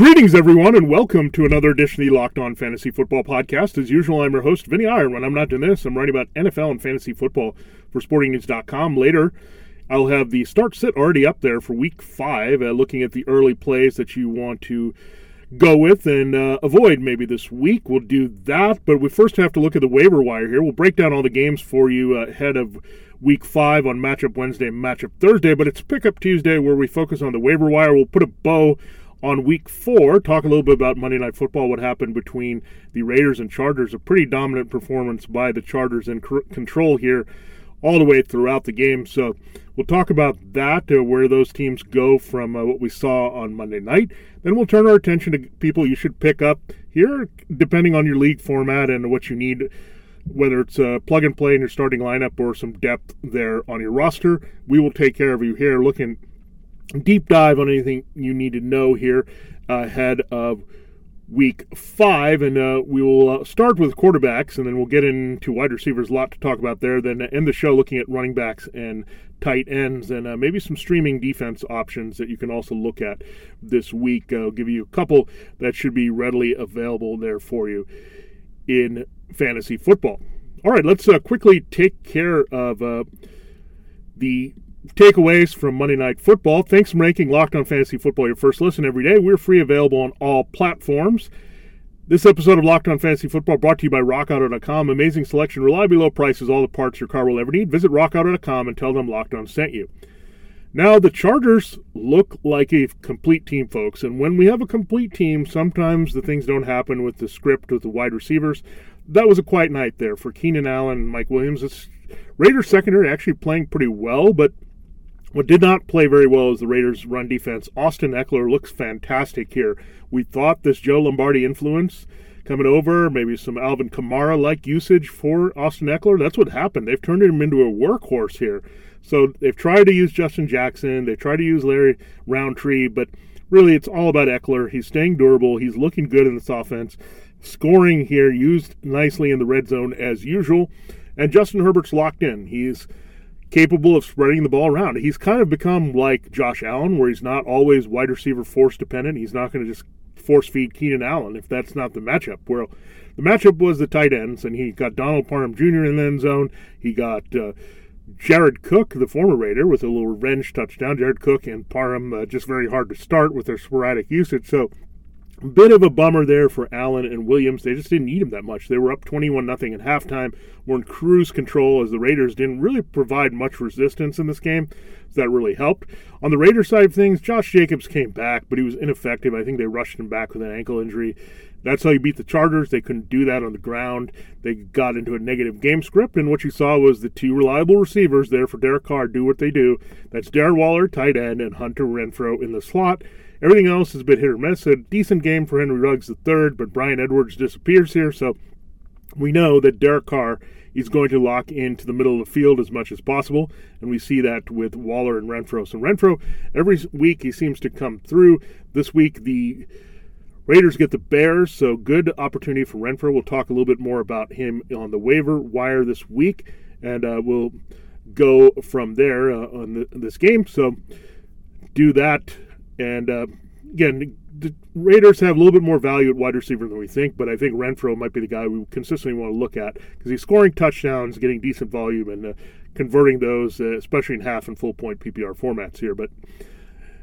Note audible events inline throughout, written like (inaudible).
Greetings, everyone, and welcome to another edition of the Locked On Fantasy Football Podcast. As usual, I'm your host, Vinnie Iyer. When I'm not doing this, I'm writing about NFL and fantasy football for SportingNews.com. Later, I'll have the start sit already up there for week five, uh, looking at the early plays that you want to go with and uh, avoid maybe this week. We'll do that, but we first have to look at the waiver wire here. We'll break down all the games for you uh, ahead of week five on Matchup Wednesday and Matchup Thursday, but it's Pickup Tuesday where we focus on the waiver wire. We'll put a bow on week four, talk a little bit about Monday Night Football, what happened between the Raiders and Chargers. A pretty dominant performance by the Chargers in control here all the way throughout the game. So we'll talk about that, uh, where those teams go from uh, what we saw on Monday night. Then we'll turn our attention to people you should pick up here, depending on your league format and what you need. Whether it's a plug and play in your starting lineup or some depth there on your roster, we will take care of you here. Looking deep dive on anything you need to know here ahead of week five. And uh, we will uh, start with quarterbacks and then we'll get into wide receivers. A lot to talk about there. Then end the show looking at running backs and tight ends and uh, maybe some streaming defense options that you can also look at this week. I'll give you a couple that should be readily available there for you in fantasy football. All right, let's uh, quickly take care of uh, the takeaways from Monday Night Football. Thanks for making Locked On Fantasy Football your first listen every day. We're free available on all platforms. This episode of Locked On Fantasy Football brought to you by RockAuto.com. Amazing selection, reliably low prices, all the parts your car will ever need. Visit RockAuto.com and tell them Locked On sent you. Now, the Chargers look like a complete team, folks. And when we have a complete team, sometimes the things don't happen with the script with the wide receivers. That was a quiet night there for Keenan Allen Mike Williams. It's Raiders secondary actually playing pretty well, but what did not play very well is the Raiders' run defense. Austin Ekeler looks fantastic here. We thought this Joe Lombardi influence coming over, maybe some Alvin Kamara like usage for Austin Ekeler. That's what happened. They've turned him into a workhorse here. So they've tried to use Justin Jackson, they tried to use Larry Rountree, but really it's all about Ekeler. He's staying durable, he's looking good in this offense. Scoring here used nicely in the red zone as usual. And Justin Herbert's locked in. He's capable of spreading the ball around. He's kind of become like Josh Allen, where he's not always wide receiver force dependent. He's not going to just force feed Keenan Allen if that's not the matchup. Where the matchup was the tight ends, and he got Donald Parham Jr. in the end zone. He got uh, Jared Cook, the former Raider, with a little revenge touchdown. Jared Cook and Parham uh, just very hard to start with their sporadic usage. So bit of a bummer there for Allen and Williams. They just didn't need him that much. They were up 21 nothing at halftime. Were in cruise control as the Raiders didn't really provide much resistance in this game. So that really helped. On the Raiders side of things, Josh Jacobs came back, but he was ineffective. I think they rushed him back with an ankle injury. That's how you beat the Chargers. They couldn't do that on the ground. They got into a negative game script, and what you saw was the two reliable receivers there for Derek Carr do what they do. That's Darren Waller, tight end, and Hunter Renfrow in the slot. Everything else has been hit or miss. A decent game for Henry Ruggs III, but Bryan Edwards disappears here, so we know that Derek Carr is going to lock into the middle of the field as much as possible, and we see that with Waller and Renfrow. So Renfrow, every week he seems to come through. This week the Raiders get the Bears, so good opportunity for Renfrow. We'll talk a little bit more about him on the waiver wire this week, and uh, we'll go from there uh, on the, this game. So do that and uh, again, the Raiders have a little bit more value at wide receiver than we think, but I think Renfrow might be the guy we consistently want to look at because he's scoring touchdowns, getting decent volume, and uh, converting those, uh, especially in half and full point PPR formats here. But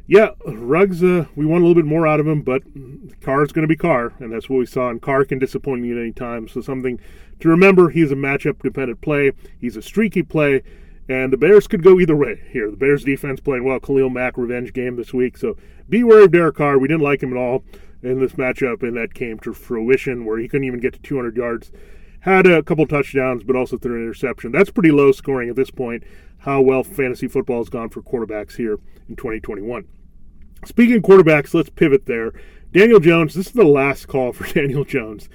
yeah, Ruggs, uh, we want a little bit more out of him, but Carr is going to be Carr, and that's what we saw. And Carr can disappoint you at any time. So something to remember: he's a matchup dependent play. He's a streaky play and the Bears could go either way here. The Bears defense playing well. Khalil Mack revenge game this week. So be wary of Derek Carr. We didn't like him at all in this matchup, and that came to fruition where he couldn't even get to 200 yards. Had a couple touchdowns, but also threw an interception. That's pretty low scoring at this point. How well fantasy football has gone for quarterbacks here in 2021. Speaking of quarterbacks, let's pivot there Daniel Jones, this is the last call for (laughs) Daniel Jones.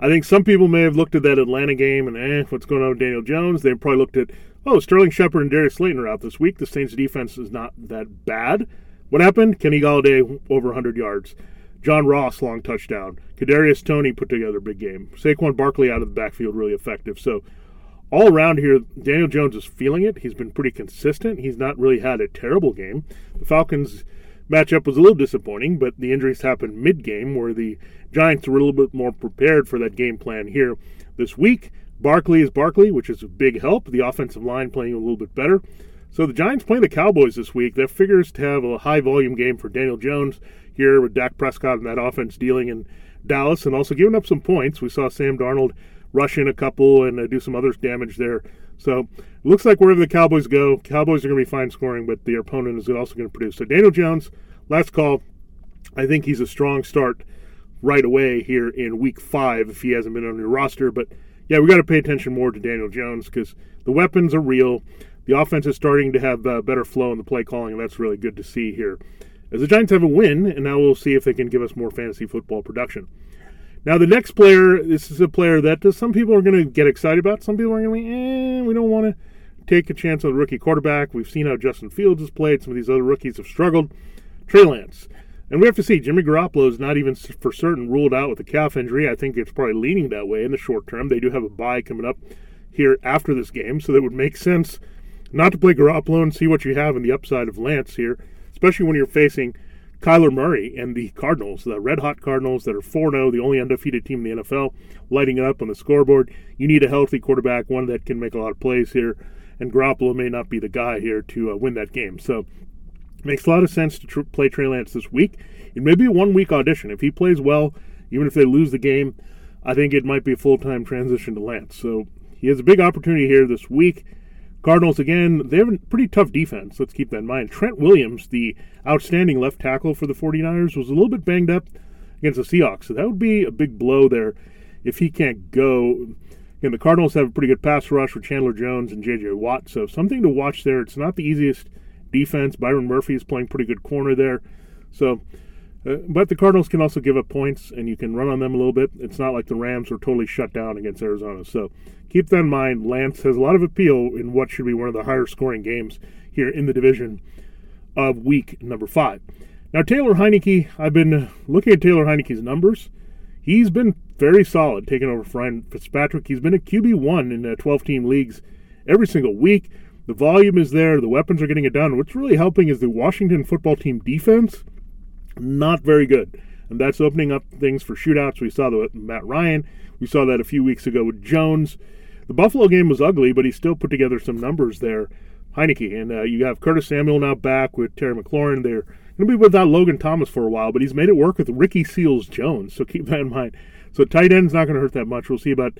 I think some people may have looked at that Atlanta game and, eh, what's going on with Daniel Jones? They probably looked at, oh, Sterling Shepard and Darius Slayton are out this week. The Saints defense is not that bad. What happened? Kenny Golladay over 100 yards. John Ross long touchdown. Kadarius Toney put together a big game. Saquon Barkley out of the backfield really effective. So all around here, Daniel Jones is feeling it. He's been pretty consistent. He's not really had a terrible game. The Falcons matchup was a little disappointing, but the injuries happened mid game where the Giants were a little bit more prepared for that game plan here this week. Barkley is Barkley, which is a big help. The offensive line playing a little bit better. So the Giants playing the Cowboys this week. That figures to have a high volume game for Daniel Jones here with Dak Prescott and that offense dealing in Dallas and also giving up some points. We saw Sam Darnold rush in a couple and uh, do some other damage there. So it looks like wherever the Cowboys go, Cowboys are going to be fine scoring, but the opponent is also going to produce. So Daniel Jones, last call. I think he's a strong start right away here in week five if he hasn't been on your roster. But yeah, we got to pay attention more to Daniel Jones because the weapons are real. The offense is starting to have uh, better flow in the play calling, and that's really good to see here. As the Giants have a win, and now we'll see if they can give us more fantasy football production. Now, the next player, this is a player that some people are going to get excited about. Some people are going to be, eh, we don't want to take a chance on the rookie quarterback. We've seen how Justin Fields has played. Some of these other rookies have struggled. Trey Lance. And we have to see, Jimmy Garoppolo is not even for certain ruled out with a calf injury. I think it's probably leaning that way in the short term. They do have a bye coming up here after this game, so that would make sense not to play Garoppolo and see what you have in the upside of Lance here, especially when you're facing – Kyler Murray and the Cardinals, the red hot Cardinals that are 4 0, the only undefeated team in the NFL, lighting it up on the scoreboard. You need a healthy quarterback, one that can make a lot of plays here, and Garoppolo may not be the guy here to uh, win that game. So, makes a lot of sense to tr- play Trey Lance this week. It may be a one week audition. If he plays well, even if they lose the game, I think it might be a full time transition to Lance. So, he has a big opportunity here this week. Cardinals, again, they have a pretty tough defense. Let's keep that in mind. Trent Williams, the outstanding left tackle for the 49ers, was a little bit banged up against the Seahawks. So that would be a big blow there if he can't go. Again, the Cardinals have a pretty good pass rush with Chandler Jones and J.J. Watt. So something to watch there. It's not the easiest defense. Byron Murphy is playing pretty good corner there. So uh, but the Cardinals can also give up points, and you can run on them a little bit. It's not like the Rams were totally shut down against Arizona. So keep that in mind. Lance has a lot of appeal in what should be one of the higher scoring games here in the division of week number five. Now, Taylor Heinicke, I've been looking at Taylor Heinicke's numbers. He's been very solid taking over Ryan Fitzpatrick. He's been a QB1 in 12 team leagues every single week. The volume is there, the weapons are getting it done. What's really helping is the Washington football team defense not very good. And that's opening up things for shootouts. We saw that with Matt Ryan. We saw that a few weeks ago with Jones. The Buffalo game was ugly, but he still put together some numbers there. Heinicke. And uh, you have Curtis Samuel now back with Terry McLaurin. They're going to be without Logan Thomas for a while, but he's made it work with Ricky Seals Jones. So keep that in mind. So tight end's not going to hurt that much. We'll see about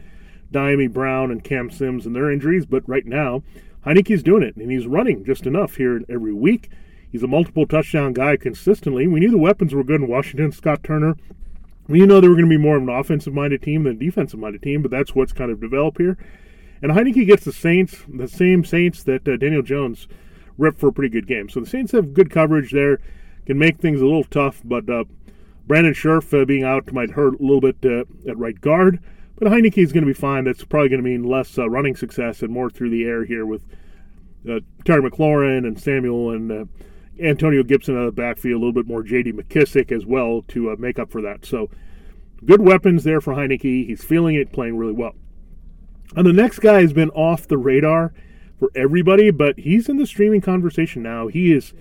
Dyami Brown and Cam Sims and their injuries, but right now, Heinicke's doing it, and he's running just enough here every week. He's a multiple touchdown guy consistently. We knew the weapons were good in Washington. Scott Turner. We know they were going to be more of an offensive minded team than a defensive minded team, but that's what's kind of developed here. And Heinicke gets the Saints, the same Saints that uh, Daniel Jones ripped for a pretty good game. So the Saints have good coverage there, can make things a little tough, but uh, Brandon Scherff uh, being out might hurt a little bit uh, at right guard. But Heinicke is going to be fine. That's probably going to mean less uh, running success and more through the air here with uh, Terry McLaurin and Samuel and Antonio Gibson out of the backfield, a little bit more J.D. McKissic as well to uh, make up for that. So good weapons there for Heinicke. He's feeling it, playing really well. And the next guy has been off the radar for everybody, but he's in the streaming conversation now. He is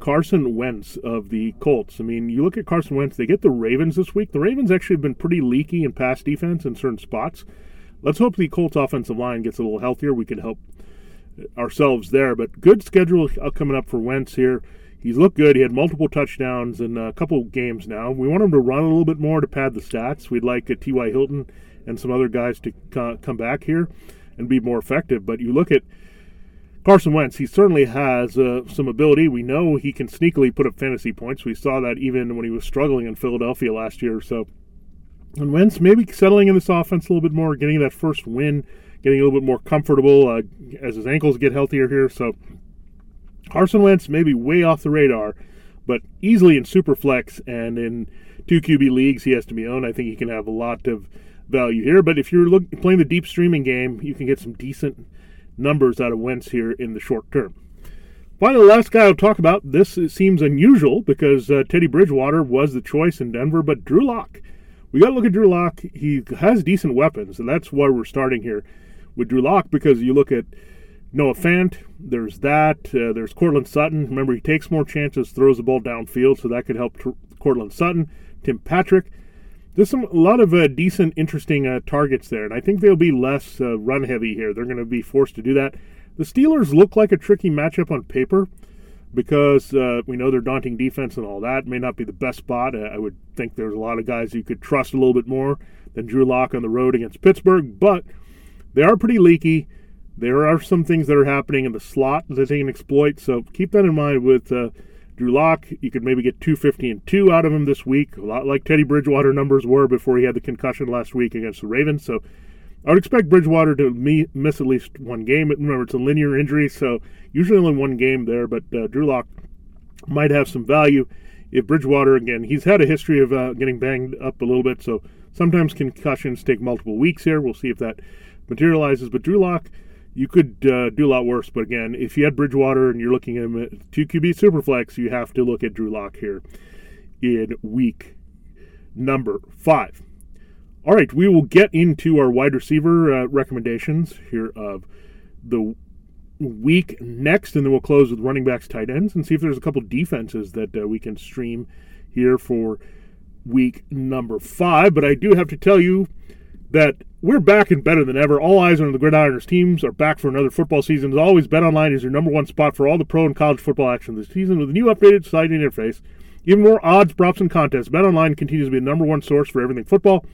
Carson Wentz of the Colts. I mean, you look at Carson Wentz, they get the Ravens this week. The Ravens actually have been pretty leaky in pass defense in certain spots. Let's hope the Colts offensive line gets a little healthier. We can help ourselves there. But good schedule uh, coming up for Wentz here. He's looked good. He had multiple touchdowns in a couple games now. We want him to run a little bit more to pad the stats. We'd like uh, a T.Y. Hilton and some other guys to come back here and be more effective. But you look at Carson Wentz, he certainly has uh, some ability. We know he can sneakily put up fantasy points. We saw that even when he was struggling in Philadelphia last year. So, and Wentz maybe settling in this offense a little bit more, getting that first win getting a little bit more comfortable uh, as his ankles get healthier here. So Carson Wentz may be way off the radar, but easily in super flex and in two QB leagues, he has to be owned. I think he can have a lot of value here. But if you're look, playing the deep streaming game, you can get some decent numbers out of Wentz here in the short term. Finally, the last guy I'll talk about. This seems unusual because uh, Teddy Bridgewater was the choice in Denver, but Drew Lock. We got to look at Drew Lock. He has decent weapons, and that's why we're starting here with Drew Lock because you look at Noah Fant, there's that. Uh, there's Courtland Sutton. Remember, he takes more chances, throws the ball downfield, so that could help t- Courtland Sutton. Tim Patrick. There's some a lot of uh, decent, interesting uh, targets there, and I think they'll be less uh, run heavy here. They're going to be forced to do that. The Steelers look like a tricky matchup on paper because uh, we know their daunting defense and all that may not be the best spot. I would think there's a lot of guys you could trust a little bit more than Drew Lock on the road against Pittsburgh, but they are pretty leaky. There are some things that are happening in the slot that they can exploit, so keep that in mind with uh, Drew Lock. You could maybe get 250 and 2 out of him this week, a lot like Teddy Bridgewater numbers were before he had the concussion last week against the Ravens. So I would expect Bridgewater to miss at least one game. Remember, it's a linear injury, so usually only one game there, but uh, Drew Lock might have some value. If Bridgewater, again, he's had a history of uh, getting banged up a little bit, so sometimes concussions take multiple weeks here. We'll see if that materializes. But Drew Lock, you could uh, do a lot worse. But again, if you had Bridgewater and you're looking at him at 2 QB Superflex, you have to look at Drew Lock here in week number five. All right, we will get into our wide receiver uh, recommendations here of the week next, and then we'll close with running backs, tight ends, and see if there's a couple defenses that uh, we can stream here for week number five. But I do have to tell you that we're back and better than ever. All eyes on the Gridironers teams are back for another football season. As always, BetOnline is your number one spot for all the pro and college football action this season with a new updated site interface. Even more odds, props, and contests. BetOnline continues to be the number one source for everything football.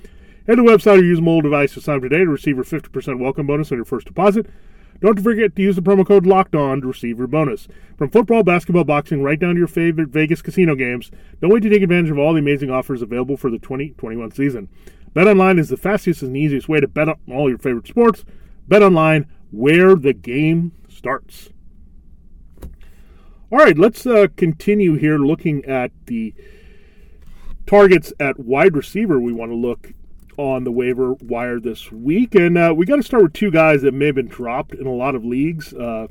Head to the website or use mobile device to sign up today to receive your 50% welcome bonus on your first deposit. Don't forget to use the promo code Locked On to receive your bonus. From football, basketball, boxing, right down to your favorite Vegas casino games, don't wait to take advantage of all the amazing offers available for the 2021 season. BetOnline is the fastest and easiest way to bet on all your favorite sports. BetOnline, where the game starts. All right, let's uh, continue here looking at the targets at wide receiver we want to look on the waiver wire this week. And uh, we got to start with two guys that may have been dropped in a lot of leagues. Uh,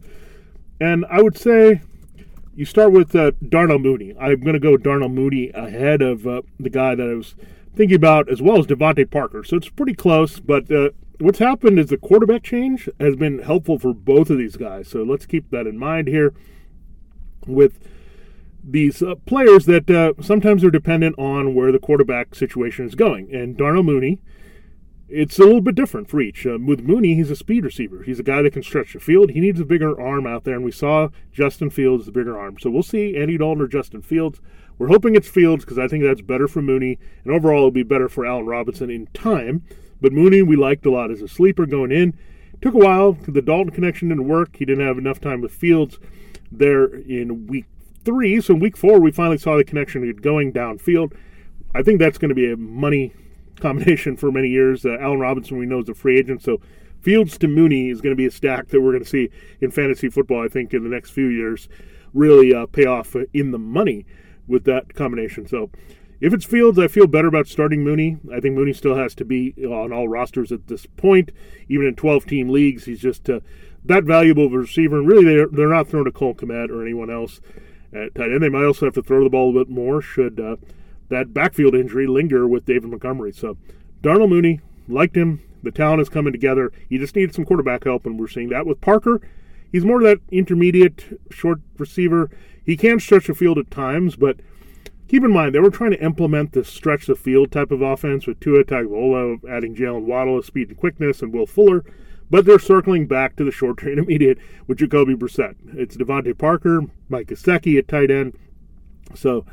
and I would say you start with uh, Darnell Mooney. I'm going to go Darnell Mooney ahead of uh, the guy that I was thinking about as well as DeVante Parker. So it's pretty close, but uh, what's happened is the quarterback change has been helpful for both of these guys. So let's keep that in mind here with these uh, players that uh, sometimes are dependent on where the quarterback situation is going. And Darnell Mooney, it's a little bit different for each. Uh, with Mooney, he's a speed receiver. He's a guy that can stretch the field. He needs a bigger arm out there, and we saw Justin Fields the bigger arm. So we'll see Andy Dalton or Justin Fields. We're hoping it's Fields because I think that's better for Mooney, and overall it'll be better for Allen Robinson in time. But Mooney we liked a lot as a sleeper going in. Took a while. The Dalton connection didn't work. He didn't have enough time with Fields there in week three. So in week four, we finally saw the connection going downfield. I think that's going to be a money (laughs) combination for many years. Uh, Allen Robinson, we know, is a free agent. So Fields to Mooney is going to be a stack that we're going to see in fantasy football, I think, in the next few years really uh, pay off in the money with that combination. So if it's Fields, I feel better about starting Mooney. I think Mooney still has to be on all rosters at this point, even in 12 team leagues. He's just uh, that valuable of a receiver. And really, they're, they're not throwing to Cole Kmet or anyone else at tight end. They might also have to throw the ball a bit more should uh, that backfield injury linger with David Montgomery. So Darnell Mooney, liked him. The talent is coming together. He just needed some quarterback help, and we're seeing that with Parker. He's more of that intermediate short receiver. He can stretch the field at times, but keep in mind they were trying to implement this stretch the field type of offense with Tua Tagovailoa adding Jaylen Waddle speed and quickness and Will Fuller, but they're circling back to the short (laughs) to intermediate with Jacoby Brissett. It's DeVante Parker, Mike Gesicki at tight end. So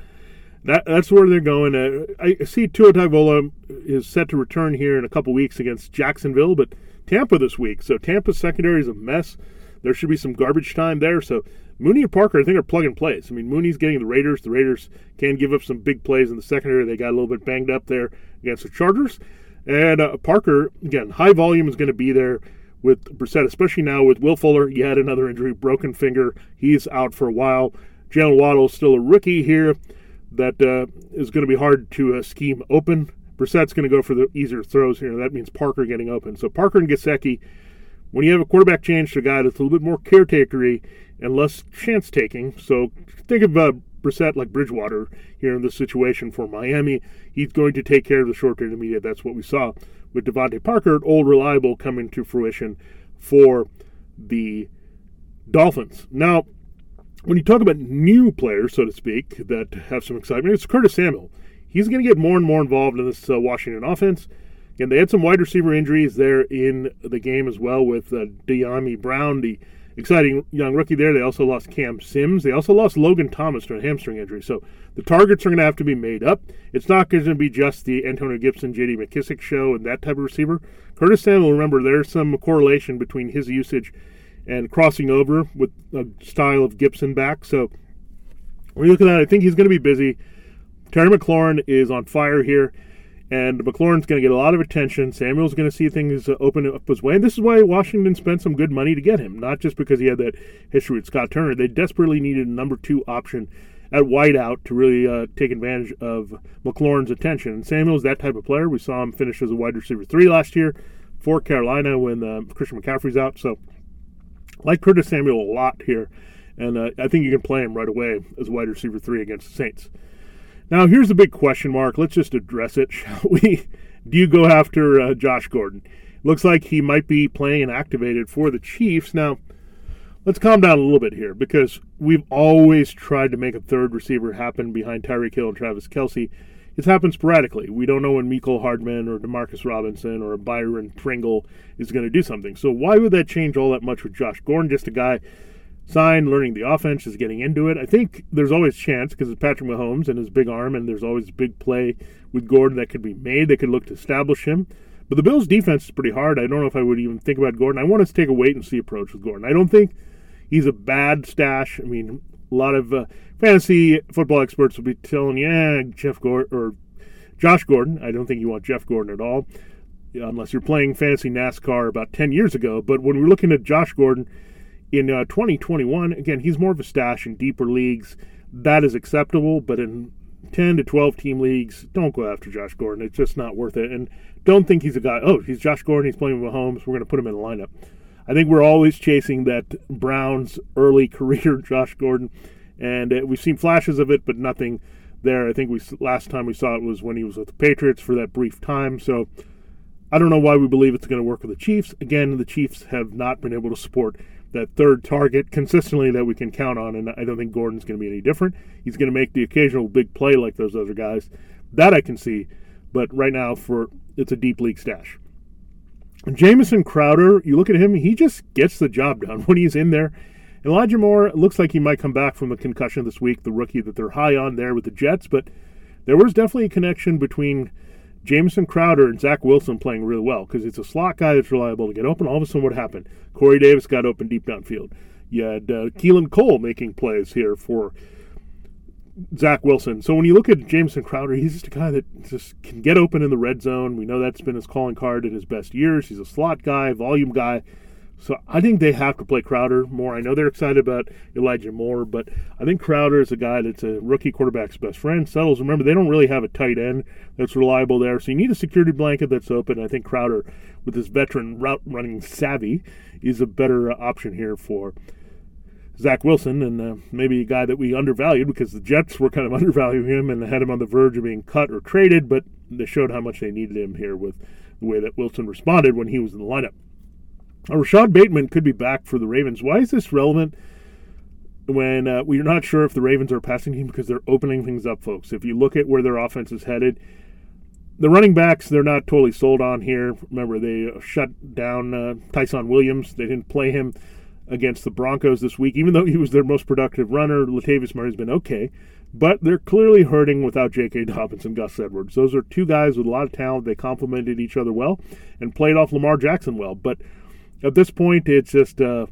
that that's where they're going. Uh, I see Tua Tagovailoa is set to return here in a couple weeks against Jacksonville, but Tampa this week. So Tampa's secondary is a mess. There should be some garbage time there. So Mooney and Parker, I think, are plug and plays. I mean, Mooney's getting the Raiders. The Raiders can give up some big plays in the secondary. They got a little bit banged up there against the Chargers. And uh, Parker, again, high volume is going to be there with Brissett, especially now with Will Fuller. He had another injury, broken finger. He's out for a while. Jaylen Waddle is still a rookie here that uh, is going to be hard to uh, scheme open. Brissett's going to go for the easier throws here. That means Parker getting open. So Parker and Gesicki, when you have a quarterback change to a guy that's a little bit more caretakery and less chance taking. So think of uh, Brissett like Bridgewater here in this situation for Miami. He's going to take care of the short to intermediate. That's what we saw with DeVante Parker, old reliable, coming to fruition for the Dolphins. Now, when you talk about new players, so to speak, that have some excitement, it's Curtis Samuel. He's going to get more and more involved in this uh, Washington offense. And they had some wide receiver injuries there in the game as well with uh, Dyami Brown, the exciting young rookie there. They also lost Cam Sims. They also lost Logan Thomas to a hamstring injury. So the targets are going to have to be made up. It's not going to be just the Antonio Gibson, J.D. McKissic show and that type of receiver. Curtis Samuel, remember, there's some correlation between his usage and crossing over with a style of Gibson back. So when you look at that, I think he's going to be busy. Terry McLaurin is on fire here, and McLaurin's going to get a lot of attention. Samuel's going to see things open up his way. And this is why Washington spent some good money to get him, not just because he had that history with Scott Turner. They desperately needed a number two option at wideout to really uh, take advantage of McLaurin's attention. And Samuel's that type of player. We saw him finish as a wide receiver three last year for Carolina when uh, Christian McCaffrey's out. So like Curtis Samuel a lot here, and uh, I think you can play him right away as wide receiver three against the Saints. Now, here's the big question mark. Let's just address it, (laughs) shall we? Do you go after uh, Josh Gordon? Looks like he might be playing and activated for the Chiefs. Now, let's calm down a little bit here because we've always tried to make a third receiver happen behind Tyreek Hill and Travis Kelce. It's happened sporadically. We don't know when Mecole Hardman or Demarcus Robinson or Byron Pringle is going to do something. So why would that change all that much with Josh Gordon? Just a guy signed, learning the offense, just getting into it. I think there's always chance because it's Patrick Mahomes and his big arm, and there's always big play with Gordon that could be made. They could look to establish him. But the Bills' defense is pretty hard. I don't know if I would even think about Gordon. I want us to take a wait and see approach with Gordon. I don't think he's a bad stash. I mean, a lot of uh, fantasy football experts will be telling you, eh, Jeff Gordon or Josh Gordon. I don't think you want Jeff Gordon at all, unless you're playing fantasy NASCAR about 10 years ago. But when we're looking at Josh Gordon in uh, 2021, again, he's more of a stash in deeper leagues. That is acceptable, but in 10 to 12 team leagues, don't go after Josh Gordon. It's just not worth it. And don't think he's a guy, oh, he's Josh Gordon, he's playing with Mahomes, we're going to put him in the lineup. I think we're always chasing that Browns early (laughs) career Josh Gordon, and uh, we've seen flashes of it, but nothing there. I think we last time we saw it was when he was with the Patriots for that brief time. So I don't know why we believe it's going to work with the Chiefs. Again, the Chiefs have not been able to support that third target consistently that we can count on, and I don't think Gordon's going to be any different. He's going to make the occasional big play like those other guys. That I can see, but right now for it's a deep league stash. Jamison Crowder, you look at him, he just gets the job done (laughs) when he's in there. And Elijah Moore looks like he might come back from a concussion this week, the rookie that they're high on there with the Jets, but there was definitely a connection between Jamison Crowder and Zach Wilson playing really well because it's a slot guy that's reliable to get open. All of a sudden, what happened? Corey Davis got open deep downfield. You had uh, Keelan Cole making plays here for Zach Wilson. So when you look at Jamison Crowder, he's just a guy that just can get open in the red zone. We know that's been his calling card in his best years. He's a slot guy, volume guy. So I think they have to play Crowder more. I know they're excited about Elijah Moore, but I think Crowder is a guy that's a rookie quarterback's best friend. Settles, remember, they don't really have a tight end that's reliable there. So you need a security blanket that's open. I think Crowder, with his veteran route running savvy, is a better uh, option here for Zach Wilson, and uh, maybe a guy that we undervalued because the Jets were kind of (laughs) undervaluing him and had him on the verge of being cut or traded, but they showed how much they needed him here with the way that Wilson responded when he was in the lineup. Uh, Rashod Bateman could be back for the Ravens. Why is this relevant when uh, we're not sure if the Ravens are a passing team because they're opening things up, folks? If you look at where their offense is headed, the running backs they're not totally sold on here. Remember, they shut down uh, Ty'Son Williams. They didn't play him against the Broncos this week, even though he was their most productive runner. Latavius Murray's been okay, but they're clearly hurting without J.K. Dobbins and Gus Edwards. Those are two guys with a lot of talent. They complemented each other well and played off Lamar Jackson well, but at this point, it's just uh,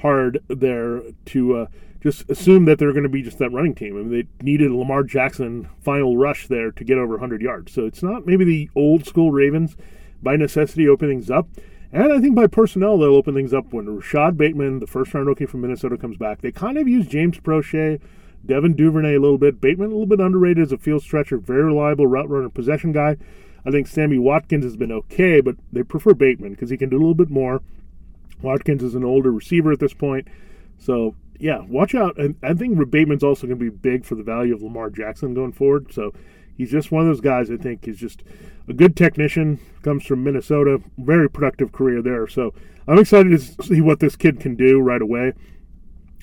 hard there to uh, just assume that they're going to be just that running team. I mean, they needed Lamar Jackson final rush there to get over 100 yards. So it's not maybe the old school Ravens by necessity open things up. And I think by personnel, they'll open things up when Rashod Bateman, the first round rookie from Minnesota, comes back. They kind of use James Proche, Devin Duvernay a little bit. Bateman a little bit underrated as a field stretcher, very reliable route runner, possession guy. I think Sammy Watkins has been okay, but they prefer Bateman because he can do a little bit more. Watkins is an older receiver at this point. So, yeah, watch out. And I think Bateman's also going to be big for the value of Lamar Jackson going forward. So, he's just one of those guys I think is just a good technician, comes from Minnesota, very productive career there. So, I'm excited to see what this kid can do right away.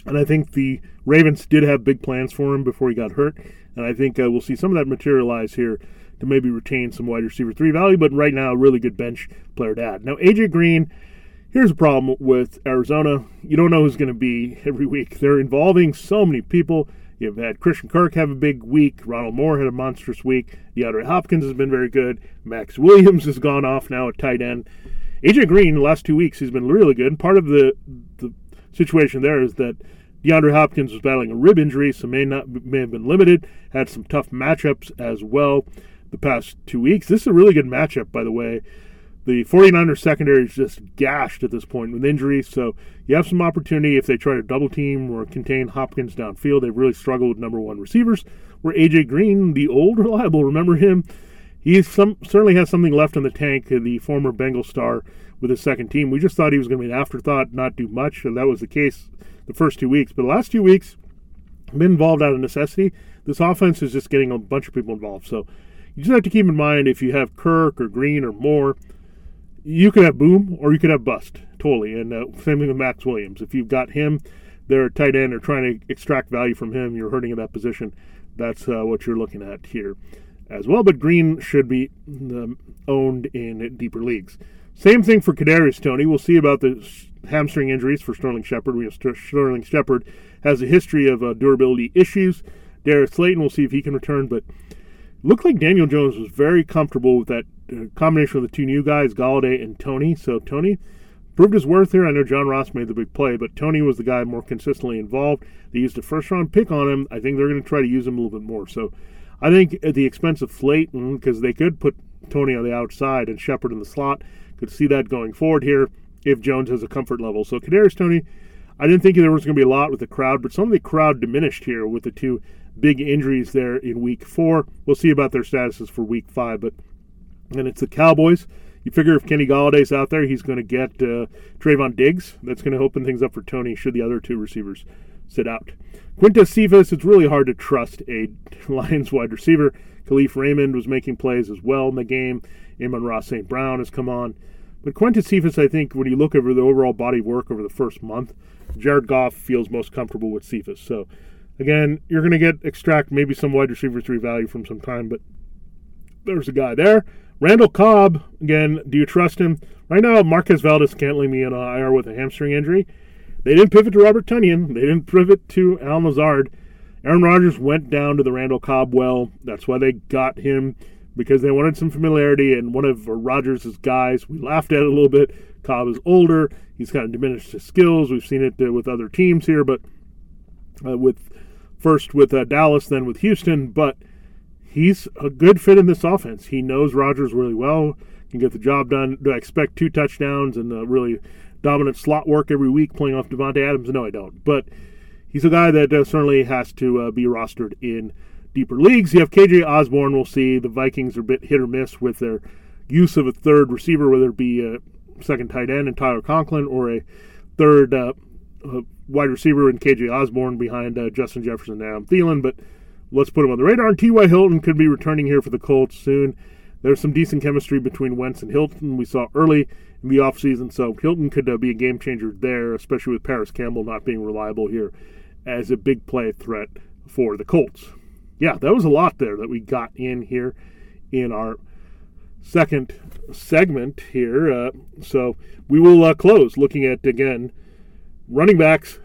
And I think the Ravens did have big plans for him before he got hurt. And I think uh, we'll see some of that materialize here to maybe retain some wide receiver three value, but right now, really good bench player to add. Now, AJ Green, here's a problem with Arizona. You don't know who's going to be every week. They're involving so many people. You've had Christian Kirk have a big week. Rondale Moore had a monstrous week. DeAndre Hopkins has been very good. Maxx Williams has gone off now at tight end. AJ Green, the last two weeks, he's been really good. And part of the, the situation there is that DeAndre Hopkins was battling a rib injury, so may not may have been limited. Had some tough matchups as well the past two weeks. This is a really good matchup, by the way. The 49ers secondary is just gashed at this point with injuries, so you have some opportunity if they try to double team or contain Hopkins downfield. They've really struggled with number one receivers. Where AJ Green, the old (laughs) reliable, remember him? He some, certainly has something left in the tank. The former Bengal star with his second team. We just thought he was going to be an afterthought, not do much, and that was the case the first two weeks. But the last two weeks, been involved out of necessity. This offense is just getting a bunch of people involved. So you just have to keep in mind if you have Kirk or Green or Moore, you could have boom or you could have bust totally. And uh, same thing with Maxx Williams. If you've got him, they're tight end or trying to extract value from him, you're hurting in that position. That's uh, what you're looking at here as well. But Green should be um, owned in deeper leagues. Same thing for Kadarius Toney. We'll see about the hamstring injuries for Sterling Shepard. We know Sterling Shepard has a history of uh, durability issues. Darius Slayton, we'll see if he can return, but looked like Daniel Jones was very comfortable with that Uh, combination of the two new guys, Golladay and Toney. So Toney proved his worth here. I know John Ross made the big play, but Toney was the guy more consistently involved. They used a first round pick on him. I think they're going to try to use him a little bit more. So I think at the expense of Slayton, because they could put Toney on the outside and Shepard in the slot, could see that going forward here if Jones has a comfort level. So Kadarius Toney, I didn't think there was going to be a lot with the crowd, but some of the crowd diminished here with the two big injuries there in week four. We'll see about their statuses for week five, but and it's the Cowboys. You figure if Kenny Golladay's out there, he's going to get uh, Trevon Diggs. That's going to open things up for Toney should the other two receivers sit out. Quintez Cephus, it's really hard to trust a (laughs) Lions wide receiver. Kalif Raymond was making plays as well in the game. Amon-Ra St. Brown has come on. But Quintez Cephus, I think, when you look over the overall body of work over the first month, Jared Goff feels most comfortable with Cephus. So Again, you're going to get extract maybe some wide receiver three value from some time, but there's a guy there. Randall Cobb, again, do you trust him? Right now, Marquez Valdes-Scantling me on IR with a hamstring injury. They didn't pivot to Robert Tonyan. They didn't pivot to Al Lazard. Aaron Rodgers went down to the Randall Cobb well. That's why they got him because they wanted some familiarity. And one of Rodgers' guys, we laughed at a little bit. Cobb is older. He's kind of diminished his skills. We've seen it uh, with other teams here, but uh, with first with uh, Dallas, then with Houston, but he's a good fit in this offense. He knows Rodgers really well, can get the job done. Do I expect two touchdowns and uh, really dominant slot work every week playing off Davante Adams? No, I don't. But he's a guy that uh, certainly has to uh, be rostered in deeper leagues. You have KJ Osborn. We'll see. The Vikings are a bit hit or miss with their use of a third receiver, whether it be a second tight end in Tyler Conklin or a third uh, wide receiver and KJ Osborn behind uh, Justin Jefferson and Adam Thielen, but let's put him on the radar. And T.Y. Hilton could be returning here for the Colts soon. There's some decent chemistry between Wentz and Hilton we saw early in the offseason, so Hilton could uh, be a game changer there, especially with Parris Campbell not being reliable here as a big play threat for the Colts. Yeah, that was a lot there that we got in here in our second segment here. Uh, so we will uh, close looking at, again, running backs,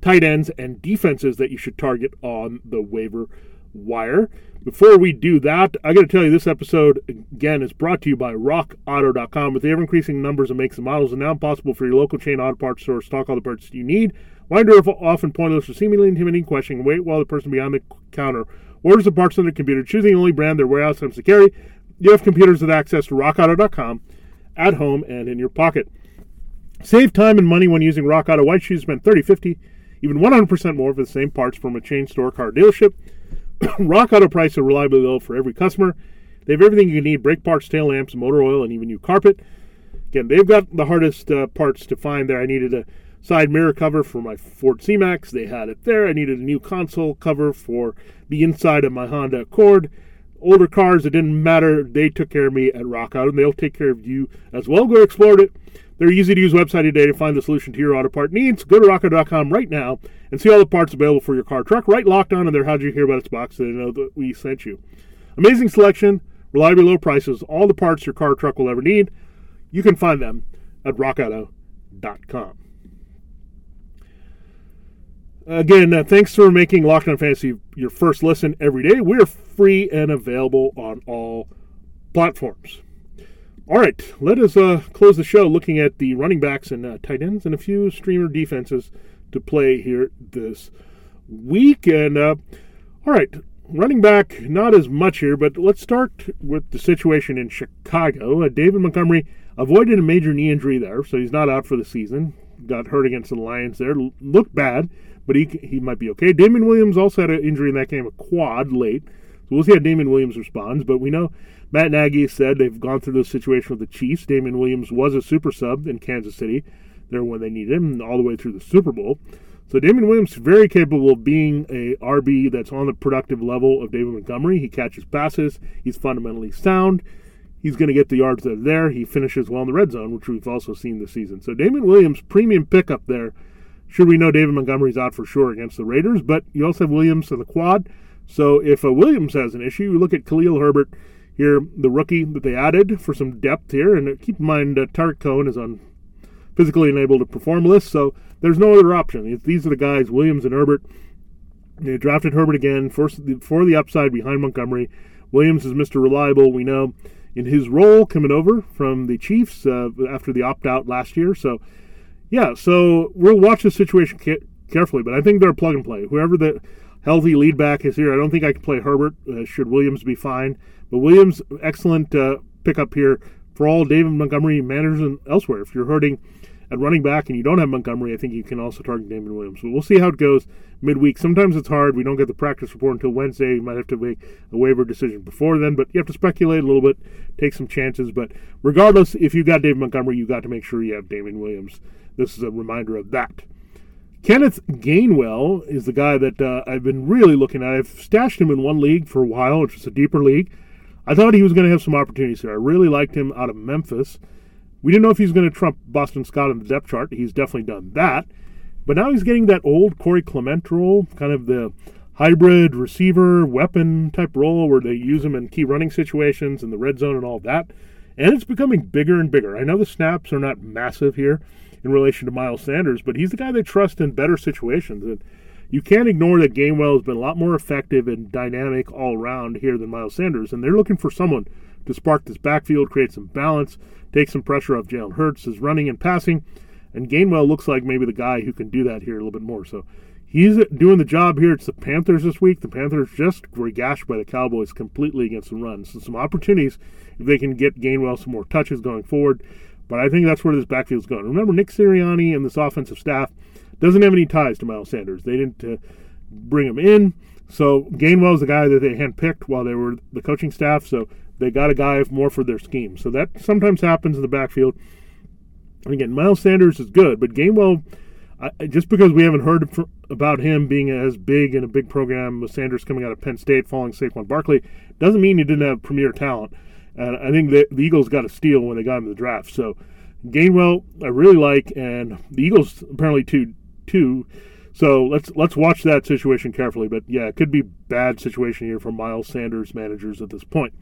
tight ends, and defenses that you should target on the waiver wire. Before we do that, I got to tell you this episode again is brought to you by RockAuto.com. With the ever increasing numbers of makes and models, it's now possible for your local chain auto parts store to stock all the parts you need. Endure often pointless or seemingly intimidating question? Wait while the person behind the counter orders the parts on their computer, choosing only brand their warehouse comes to carry. You have computers with access to RockAuto.com at home and in your pocket. Save time and money when using RockAuto. Why shoes spend 30, 50, even 100% more for the same parts from a chain store car dealership. (coughs) Rock Auto price are reliably low for every customer. They have everything you need brake parts, tail lamps, motor oil, and even new carpet. Again, they've got the hardest uh, parts to find there. I needed a side mirror cover for my Ford C-Max. They had it there. I needed a new console cover for the inside of my Honda Accord. Older cars, it didn't matter. They took care of me at Rock Auto, and they'll take care of you as well. Go explore it. Their easy to use website today to find the solution to your auto part needs. Go to rockauto.com right now and see all the parts available for your car truck. Right locked on in their How'd You Hear About Us box so they know that we sent you. Amazing selection, reliably low prices, all the parts your car truck will ever need. You can find them at rockauto.com. Again, uh, thanks for making Locked On Fantasy your first listen every day. We're free and available on all platforms. All right, let us uh, close the show looking at the running backs and uh, tight ends and a few streamer defenses to play here this week. And uh, all right, running back, not as much here, but let's start with the situation in Chicago. Uh, David Montgomery avoided a major knee injury there, so he's not out for the season. Got hurt against the Lions there, looked bad but he he might be okay. Damien Williams also had an injury in that game, a quad late. So we'll see how Damien Williams responds. But we know Matt Nagy said they've gone through this situation with the Chiefs. Damien Williams was a super sub in Kansas City there when they needed him, all the way through the Super Bowl. So Damien Williams is very capable of being a RB that's on the productive level of David Montgomery. He catches passes. He's fundamentally sound. He's going to get the yards that are there. He finishes well in the red zone, which we've also seen this season. So Damien Williams, premium pickup there Sure, we know David Montgomery's out for sure against the Raiders, but you also have Williams in the quad. So if uh, Williams has an issue, you look at Khalil Herbert here, the rookie that they added for some depth here. And keep in mind, uh, Cohen is on physically unable to perform list, so there's no other option. These are the guys, Williams and Herbert. They drafted Herbert again for, for the upside behind Montgomery. Williams is Mr. Reliable, we know, in his role coming over from the Chiefs uh, after the opt out last year. So yeah, so we'll watch the situation ca- carefully, but I think they're plug and play. Whoever the healthy lead back is here, I don't think I can play Herbert. Uh, should Williams be fine? But Williams, excellent uh, pickup here for all David Montgomery managers and elsewhere. If you're hurting at running back and you don't have Montgomery, I think you can also target Damien Williams. But we'll see how it goes midweek. Sometimes it's hard. We don't get the practice report until Wednesday. You might have to make a waiver decision before then, but you have to speculate a little bit, take some chances. But regardless, if you've got David Montgomery, you got to make sure you have Damien Williams this is a reminder of that. Kenneth Gainwell is the guy that uh, I've been really looking at. I've stashed him in one league for a while, which is a deeper league. I thought he was going to have some opportunities here. I really liked him out of Memphis. We didn't know if he was going to trump Boston Scott on the depth chart. He's definitely done that. But now he's getting that old Corey Clement role, kind of the hybrid receiver weapon type role where they use him in key running situations and the red zone and all that. And it's becoming bigger and bigger. I know the snaps are not massive here, in relation to Miles Sanders, but he's the guy they trust in better situations. And you can't ignore that Gainwell has been a lot more effective and dynamic all around here than Miles Sanders, and they're looking for someone to spark this backfield, create some balance, take some pressure off Jalen Hurts' is running and passing. And Gainwell looks like maybe the guy who can do that here a little bit more. So he's doing the job here. It's the Panthers this week. The Panthers just were gashed by the Cowboys completely against the run. So some opportunities if they can get Gainwell some more touches going forward. But I think that's where this backfield's going. Remember, Nick Sirianni and this offensive staff doesn't have any ties to Miles Sanders. They didn't uh, bring him in. So Gainwell's the guy that they handpicked while they were the coaching staff. So they got a guy more for their scheme. So that sometimes happens in the backfield. And again, Miles Sanders is good, but Gainwell, I, just because we haven't heard about him being as big in a big program with Sanders coming out of Penn State, following Saquon Barkley, doesn't mean he didn't have premier talent. And I think the, the Eagles got a steal when they got him in the draft. So Gainwell, I really like, and the Eagles apparently too too. So let's let's watch that situation carefully. But yeah, it could be bad situation here for Miles Sanders managers at this point.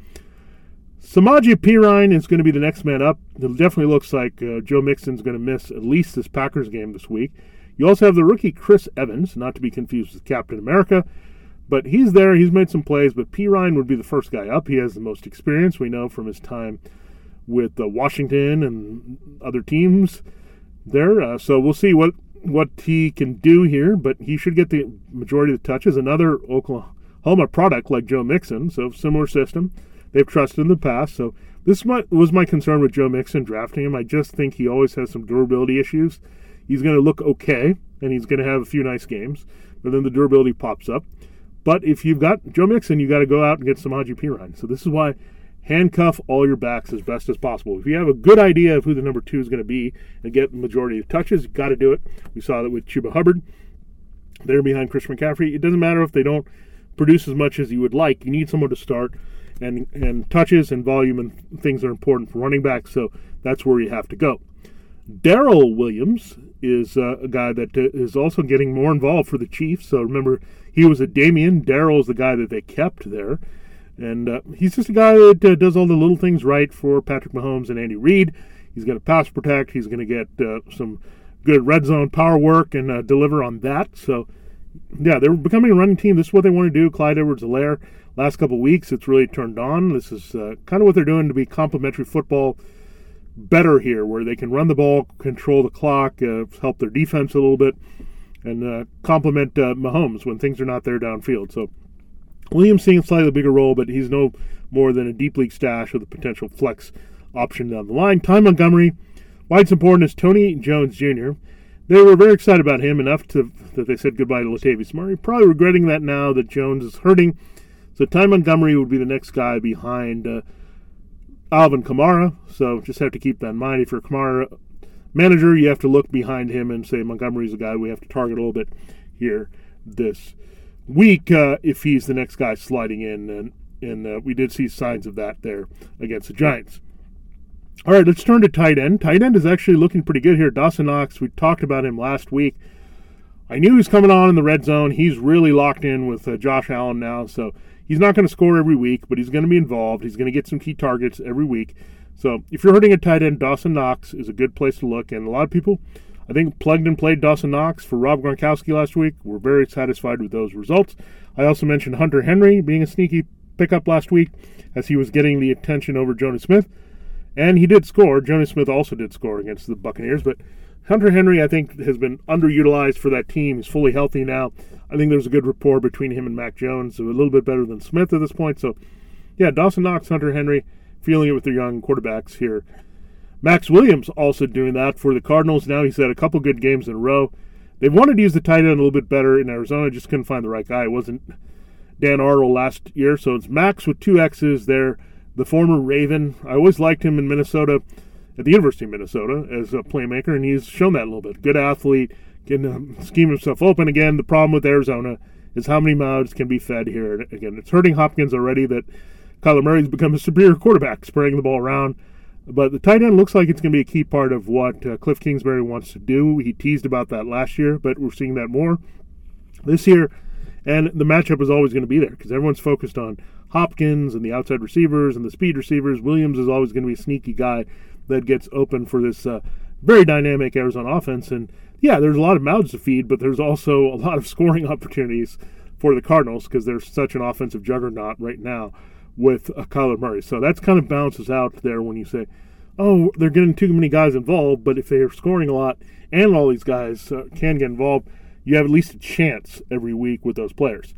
Samaje Perine is going to be the next man up. It definitely looks like uh, Joe Mixon's going to miss at least this Packers game this week. You also have the rookie Chris Evans, not to be confused with Captain America, but he's there. He's made some plays, but Perine would be the first guy up. He has the most experience. We know from his time with uh, Washington and other teams there. Uh, so we'll see what what he can do here, but he should get the majority of the touches. Another Oklahoma product like Joe Mixon, so similar system. They've trusted in the past. So this was my concern with Joe Mixon drafting him. I just think he always has some durability issues. He's going to look okay and he's going to have a few nice games, but then the durability pops up. But if you've got Joe Mixon, you got to go out and get some Samaje Perine. So this is why handcuff all your backs as best as possible. If you have a good idea of who the number two is going to be and get the majority of touches, you got to do it. We saw that with Chuba Hubbard. They're behind Chris McCaffrey. It doesn't matter if they don't produce as much as you would like. You need someone to start, and and touches and volume and things are important for running backs. So that's where you have to go. Darrel Williams is uh, a guy that uh, is also getting more involved for the Chiefs. So remember, he was a Damien. Darrel is the guy that they kept there. And uh, he's just a guy that uh, does all the little things right for Patrick Mahomes and Andy Reid. He's going to pass protect. He's going to get uh, some good red zone power work and uh, deliver on that. So, yeah, they're becoming a running team. This is what they want to do. Clyde Edwards-Helaire, last couple weeks, it's really turned on. This is uh, kind of what they're doing to be complementary football better here, where they can run the ball, control the clock, uh, help their defense a little bit, and complement Mahomes when things are not there downfield. So, Williams seeing a slightly bigger role, but he's no more than a deep league stash with a potential flex option down the line. Ty Montgomery, why it's important is Tony Jones Jr. They were very excited about him enough to that they said goodbye to Latavius Murray. Probably regretting that now that Jones is hurting. So Ty Montgomery would be the next guy behind uh, Alvin Kamara. So just have to keep that in mind. If you're Kamara manager, you have to look behind him and say Montgomery's a guy we have to target a little bit here this week uh, if he's the next guy sliding in, and and uh, we did see signs of that there against the Giants. All right, let's turn to tight end. Tight end is actually looking pretty good here. Dawson Knox, we talked about him last week. I knew he was coming on in the red zone. He's really locked in with uh, Josh Allen now, so he's not going to score every week, but he's going to be involved. He's going to get some key targets every week. So if you're hurting a tight end, Dawson Knox is a good place to look. And a lot of people I think plugged and played Dawson Knox for Rob Gronkowski last week. We're very satisfied with those results. I also mentioned Hunter Henry being a sneaky pickup last week as he was getting the attention over Jonnu Smith. And he did score. Jonnu Smith also did score against the Buccaneers, but Hunter Henry, I think, has been underutilized for that team. He's fully healthy now. I think there's a good rapport between him and Mac Jones, a little bit better than Smith at this point. So, yeah, Dawson Knox, Hunter Henry, feeling it with their young quarterbacks here Maxx Williams also doing that for the Cardinals. Now he's had a couple good games in a row. They wanted to use the tight end a little bit better in Arizona, just couldn't find the right guy. It wasn't Dan Arnold last year, so it's Maxx with two X's there. The former Raven. I always liked him in Minnesota, at the University of Minnesota, as a playmaker, and he's shown that a little bit. Good athlete, can um, scheme himself open. Again, the problem with Arizona is how many mouths can be fed here. Again, it's hurting Hopkins already that Kyler Murray's become a superior quarterback, spraying the ball around. But the tight end looks like it's going to be a key part of what uh, Cliff Kingsbury wants to do. He teased about that last year, but we're seeing that more this year. And the matchup is always going to be there because everyone's focused on Hopkins and the outside receivers and the speed receivers. Williams is always going to be a sneaky guy that gets open for this uh, very dynamic Arizona offense. And yeah, there's a lot of mouths to feed, but there's also a lot of (laughs) scoring opportunities for the Cardinals because they're such an offensive juggernaut right now with uh, Kyler Murray. So that's kind of balances out there when you say, oh, they're getting too many guys involved. But if they're scoring a lot and all these guys uh, can get involved, you have at least a chance every week with those players.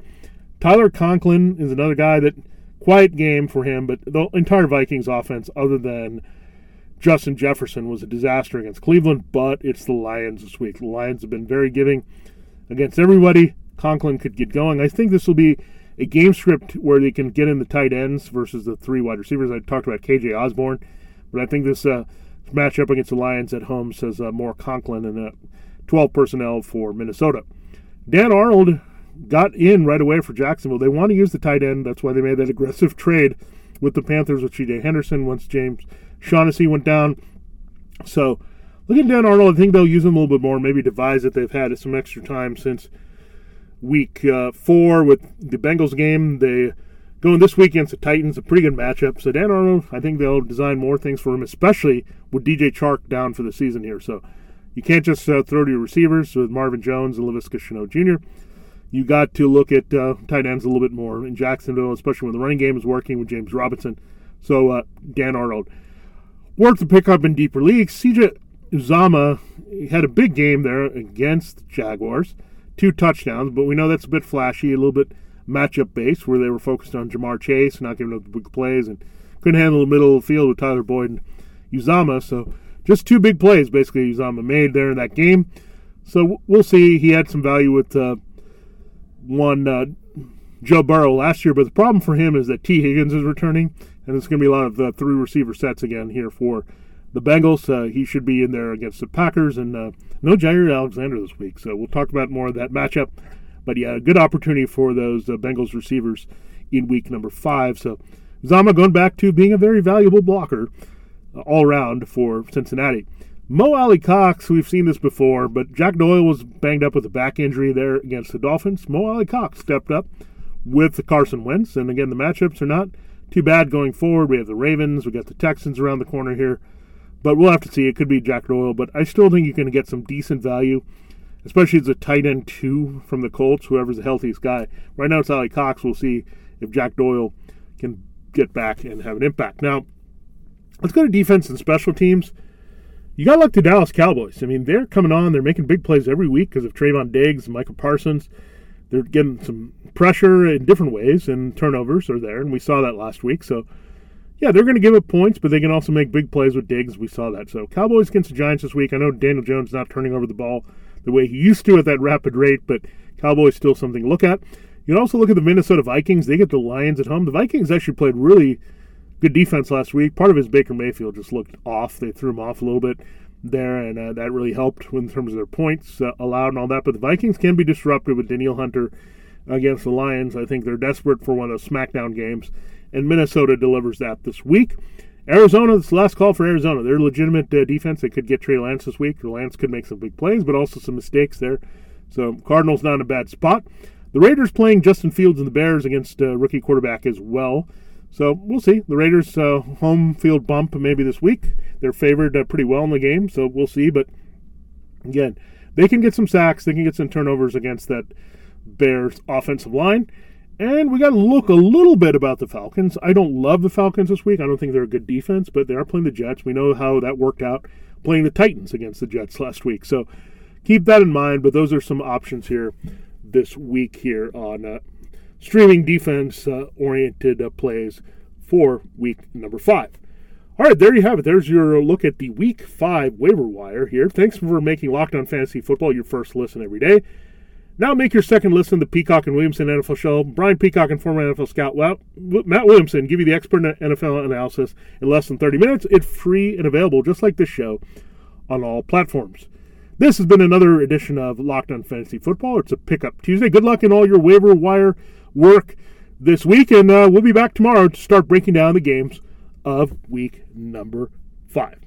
Tyler Conklin is another guy that quiet game for him, but the entire Vikings offense, other than Justin Jefferson, was a disaster against Cleveland. But it's the Lions this week. The Lions have been very giving against everybody. Conklin could get going. I think this will be a game script where they can get in the tight ends versus the three wide receivers. I talked about KJ Osborne, but I think this uh, matchup against the Lions at home says uh, more Conklin and uh, 12 personnel for Minnesota. Dan Arnold got in right away for Jacksonville. They want to use the tight end. That's why they made that (laughs) aggressive trade with the Panthers with C.J. Henderson once James Shaughnessy went down. So, looking at Dan Arnold, I think they'll use him a little bit more, maybe devise that they've had some extra time since – week uh, four with the Bengals game. They going this week against the Titans, a pretty good matchup. So Dan Arnold, I think they'll design more things for him, especially with DJ Chark down for the season here. So you can't just uh, throw to your receivers with Marvin Jones and Laviska Shenault Jr. You got to look at uh, tight ends a little bit more in Jacksonville, especially when the running game is working with James Robinson. So uh, Dan Arnold worked to pick up in deeper leagues. CJ Uzomah had a big game there against Jaguars two touchdowns, but we know that's a bit flashy, a little bit matchup based, where they were focused on Ja'Marr Chase, not giving up the big plays, and couldn't handle the middle of the field with Tyler Boyd and Uzomah. So just two big plays, basically, Uzomah made there in that game. So we'll see. He had some value with uh, one uh, Joe Burrow last year, but the problem for him is that Tee Higgins is returning, and it's going to be a lot of the three receiver sets again here for the Bengals. Uh, he should be in there against the Packers, and uh, no Jaire Alexander this week. So we'll talk about more of that matchup. But yeah, a good opportunity for those uh, Bengals receivers in week number five. So Uzomah going back to being a very valuable blocker uh, all around for Cincinnati. Mo Alie-Cox, we've seen this before, but Jack Doyle was banged up with a back injury there against the Dolphins. Mo Alie-Cox stepped up with Carson Wentz, and again, the matchups are not too bad going forward. We have the Ravens, we got the Texans around the corner here, but we'll have to see. It could be Jack Doyle, but I still think you can get some decent value, especially as a tight end two from the Colts, whoever's the healthiest guy. Right now, it's Alie-Cox. We'll see if Jack Doyle can get back and have an impact. Now, let's go to defense and special teams you got to look to Dallas Cowboys. I mean, they're coming on. They're making big plays every week because of Trevon Diggs and Micah Parsons. They're getting some pressure in different ways, and turnovers are there, and we saw that last week. So, yeah, they're going to give up points, but they can also make big plays with Diggs. We saw that. So, Cowboys against the Giants this week. I know Daniel Jones not turning over the ball the way he used to at that rapid rate, but Cowboys still something to look at. You can also look at the Minnesota Vikings. They get the Lions at home. The Vikings actually played really good defense last week. Part of his Baker Mayfield just looked off. They threw him off a little bit there, and uh, that really helped in terms of their points uh, allowed and all that. But the Vikings can be disrupted with Danielle Hunter against the Lions. I think they're desperate for one of those SmackDown games, and Minnesota delivers that this week. Arizona, this last call for Arizona. They're legitimate uh, defense. They could get Trey Lance this week. Lance could make some big plays, but also some mistakes there. So Cardinals not in a bad spot. The Raiders playing Justin Fields and the Bears against uh, rookie quarterback as well. So we'll see. The Raiders' uh, home field bump maybe this week. They're favored uh, pretty well in the game, so we'll see. But again, they can get some sacks. They can get some turnovers against that Bears offensive line. And we got to look a little bit about the Falcons. I don't love the Falcons this week. I don't think they're a good defense, but they are playing the Jets. We know how that worked out playing the Titans against the Jets last week. So keep that in mind. But those are some options here this week here on uh, streaming defense uh, oriented uh, plays for week number five. All right, there you have it. There's your look at the week five waiver wire here. Thanks for making Locked On Fantasy Football your first listen every day. Now make your second listen to the Peacock and Williamson NFL Show. Brian Peacock and former NFL scout Matt Williamson give you the expert NFL analysis in less than 30 minutes. It's free and available, just like this show, on all platforms. This has been another edition of Locked On Fantasy Football. It's a pickup Tuesday. Good luck in all your waiver wire work this week, and uh, we'll be back tomorrow to start breaking down the games of week number five.